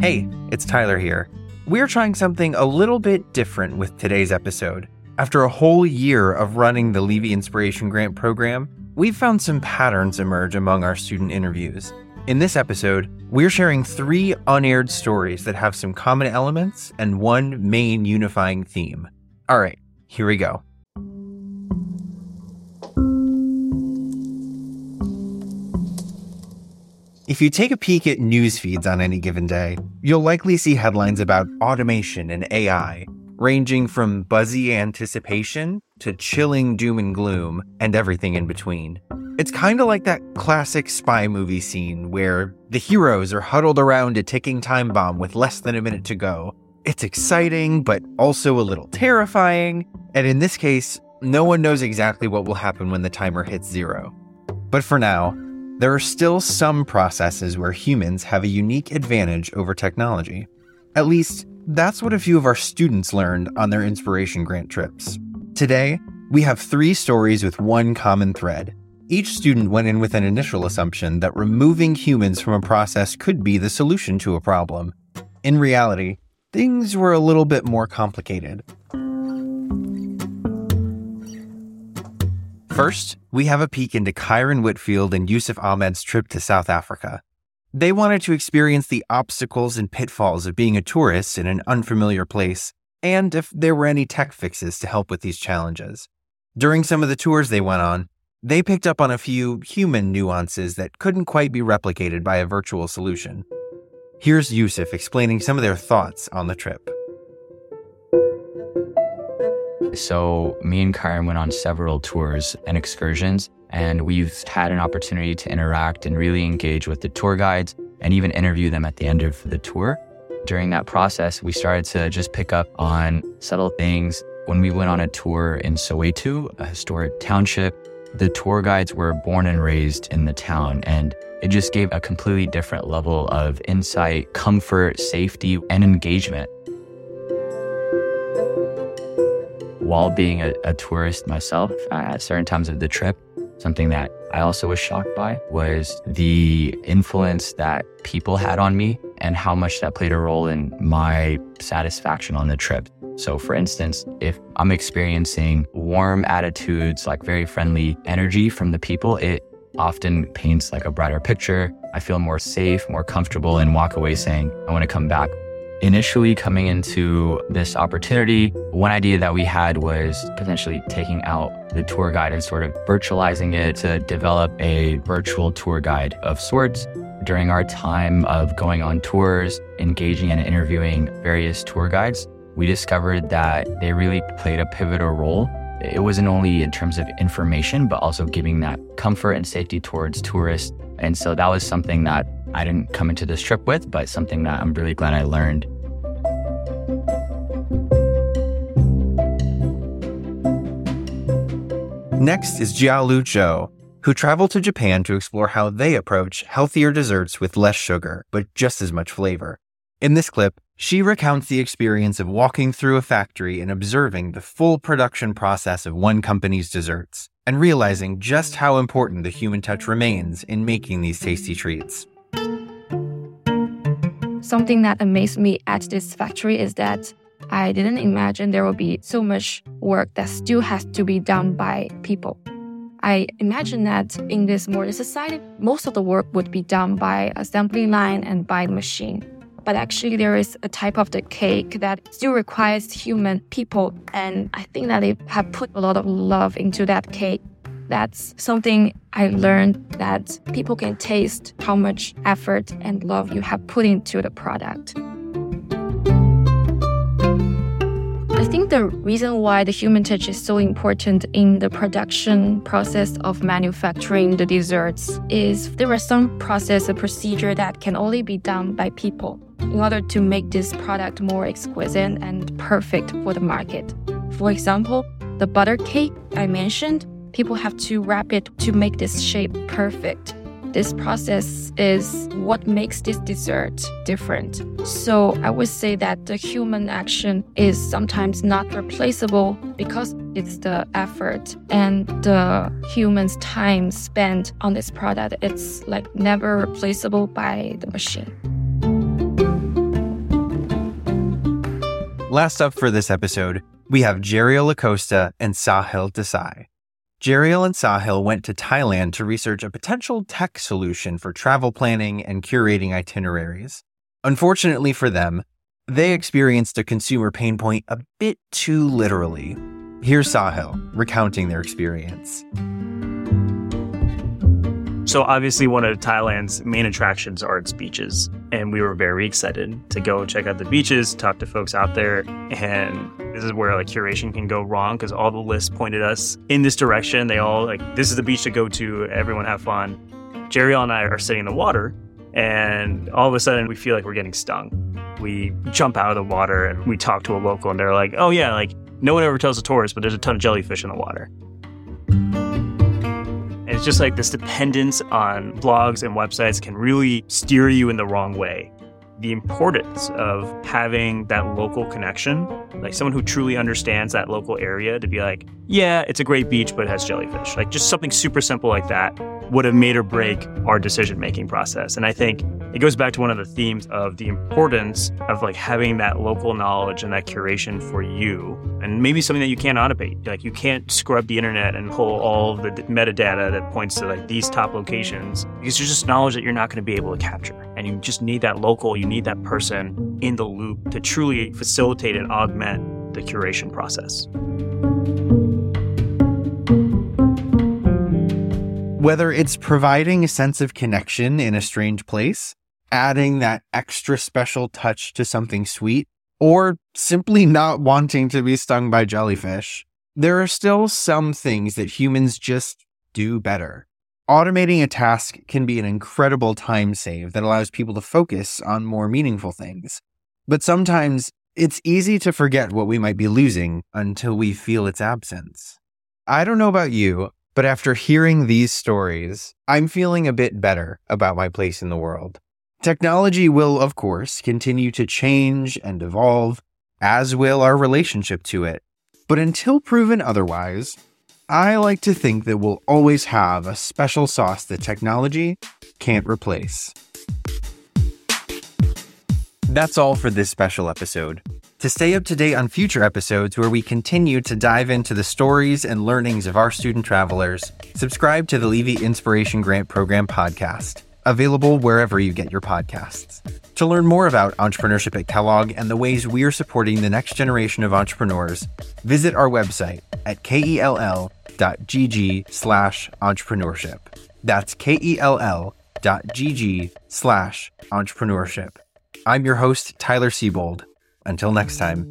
Hey, it's Tyler here. We're trying something a little bit different with today's episode. After a whole year of running the Levy Inspiration Grant program, we've found some patterns emerge among our student interviews. In this episode, we're sharing three unaired stories that have some common elements and one main unifying theme. All right, here we go. If you take a peek at news feeds on any given day, you'll likely see headlines about automation and AI, ranging from buzzy anticipation to chilling doom and gloom and everything in between. It's kind of like that classic spy movie scene where the heroes are huddled around a ticking time bomb with less than a minute to go. It's exciting, but also a little terrifying, and in this case, no one knows exactly what will happen when the timer hits zero. But for now, there are still some processes where humans have a unique advantage over technology. At least, that's what a few of our students learned on their inspiration grant trips. Today, we have three stories with one common thread. Each student went in with an initial assumption that removing humans from a process could be the solution to a problem. In reality, things were a little bit more complicated. First, we have a peek into Kyron Whitfield and Yousuf Ahmed's trip to South Africa. They wanted to experience the obstacles and pitfalls of being a tourist in an unfamiliar place, and if there were any tech fixes to help with these challenges. During some of the tours they went on, they picked up on a few human nuances that couldn't quite be replicated by a virtual solution. Here's Yousuf explaining some of their thoughts on the trip. So, me and Kyron went on several tours and excursions, and we've had an opportunity to interact and really engage with the tour guides and even interview them at the end of the tour. During that process, we started to just pick up on subtle things. When we went on a tour in Soweto, a historic township, the tour guides were born and raised in the town, and it just gave a completely different level of insight, comfort, safety, and engagement. While being a, a tourist myself uh, at certain times of the trip, something that I also was shocked by was the influence that people had on me and how much that played a role in my satisfaction on the trip. So, for instance, if I'm experiencing warm attitudes, like very friendly energy from the people, it often paints like a brighter picture. I feel more safe, more comfortable, and walk away saying, I want to come back Initially, coming into this opportunity, one idea that we had was potentially taking out the tour guide and sort of virtualizing it to develop a virtual tour guide of sorts. During our time of going on tours, engaging and interviewing various tour guides, we discovered that they really played a pivotal role. It wasn't only in terms of information, but also giving that comfort and safety towards tourists. And so that was something that I didn't come into this trip with, but something that I'm really glad I learned. Next is Jialu Zhou, who traveled to Japan to explore how they approach healthier desserts with less sugar, but just as much flavor. In this clip, she recounts the experience of walking through a factory and observing the full production process of one company's desserts, and realizing just how important the human touch remains in making these tasty treats. Something that amazed me at this factory is that I didn't imagine there would be so much work that still has to be done by people. I imagine that in this modern society, most of the work would be done by assembly line and by machine. But actually, there is a type of the cake that still requires human people. And I think that they have put a lot of love into that cake. That's something I learned that people can taste how much effort and love you have put into the product. I think the reason why the human touch is so important in the production process of manufacturing the desserts is there are some process or procedure that can only be done by people in order to make this product more exquisite and perfect for the market. For example, the butter cake I mentioned people have to wrap it to make this shape perfect. This process is what makes this dessert different. So I would say that the human action is sometimes not replaceable because it's the effort and the human's time spent on this product. It's like never replaceable by the machine. Last up for this episode, we have Jeriel Acosta and Sahil Desai. Jeriel and Sahil went to Thailand to research a potential tech solution for travel planning and curating itineraries. Unfortunately for them, they experienced a consumer pain point a bit too literally. Here's Sahil recounting their experience. So, obviously, one of Thailand's main attractions are its beaches. And we were very excited to go check out the beaches, talk to folks out there. And this is where like curation can go wrong because all the lists pointed us in this direction. They all like, this is the beach to go to, everyone have fun. Jeriel and I are sitting in the water, and all of a sudden we feel like we're getting stung. We jump out of the water and we talk to a local, and they're like, oh, yeah, like no one ever tells a tourist, but there's a ton of jellyfish in the water. It's just like this dependence on blogs and websites can really steer you in the wrong way. The importance of having that local connection, like someone who truly understands that local area to be like, yeah, it's a great beach, but it has jellyfish. Like just something super simple like that would have made or break our decision making process. And I think it goes back to one of the themes of the importance of like having that local knowledge and that curation for you and maybe something that you can't automate. Like you can't scrub the internet and pull all the metadata that points to like these top locations because there's just knowledge that you're not going to be able to capture and you just need that local you need that person in the loop to truly facilitate and augment the curation process. Whether it's providing a sense of connection in a strange place, adding that extra special touch to something sweet, or simply not wanting to be stung by jellyfish, there are still some things that humans just do better. Automating a task can be an incredible time save that allows people to focus on more meaningful things. But sometimes it's easy to forget what we might be losing until we feel its absence. I don't know about you, but after hearing these stories, I'm feeling a bit better about my place in the world. Technology will, of course, continue to change and evolve, as will our relationship to it. But until proven otherwise, I like to think that we'll always have a special sauce that technology can't replace. That's all for this special episode. To stay up to date on future episodes where we continue to dive into the stories and learnings of our student travelers, subscribe to the Levy Inspiration Grant Program podcast, available wherever you get your podcasts. To learn more about entrepreneurship at Kellogg and the ways we're supporting the next generation of entrepreneurs, visit our website at kell.gg slash entrepreneurship. That's kell.gg slash entrepreneurship. I'm your host, Tyler Seybold. Until next time.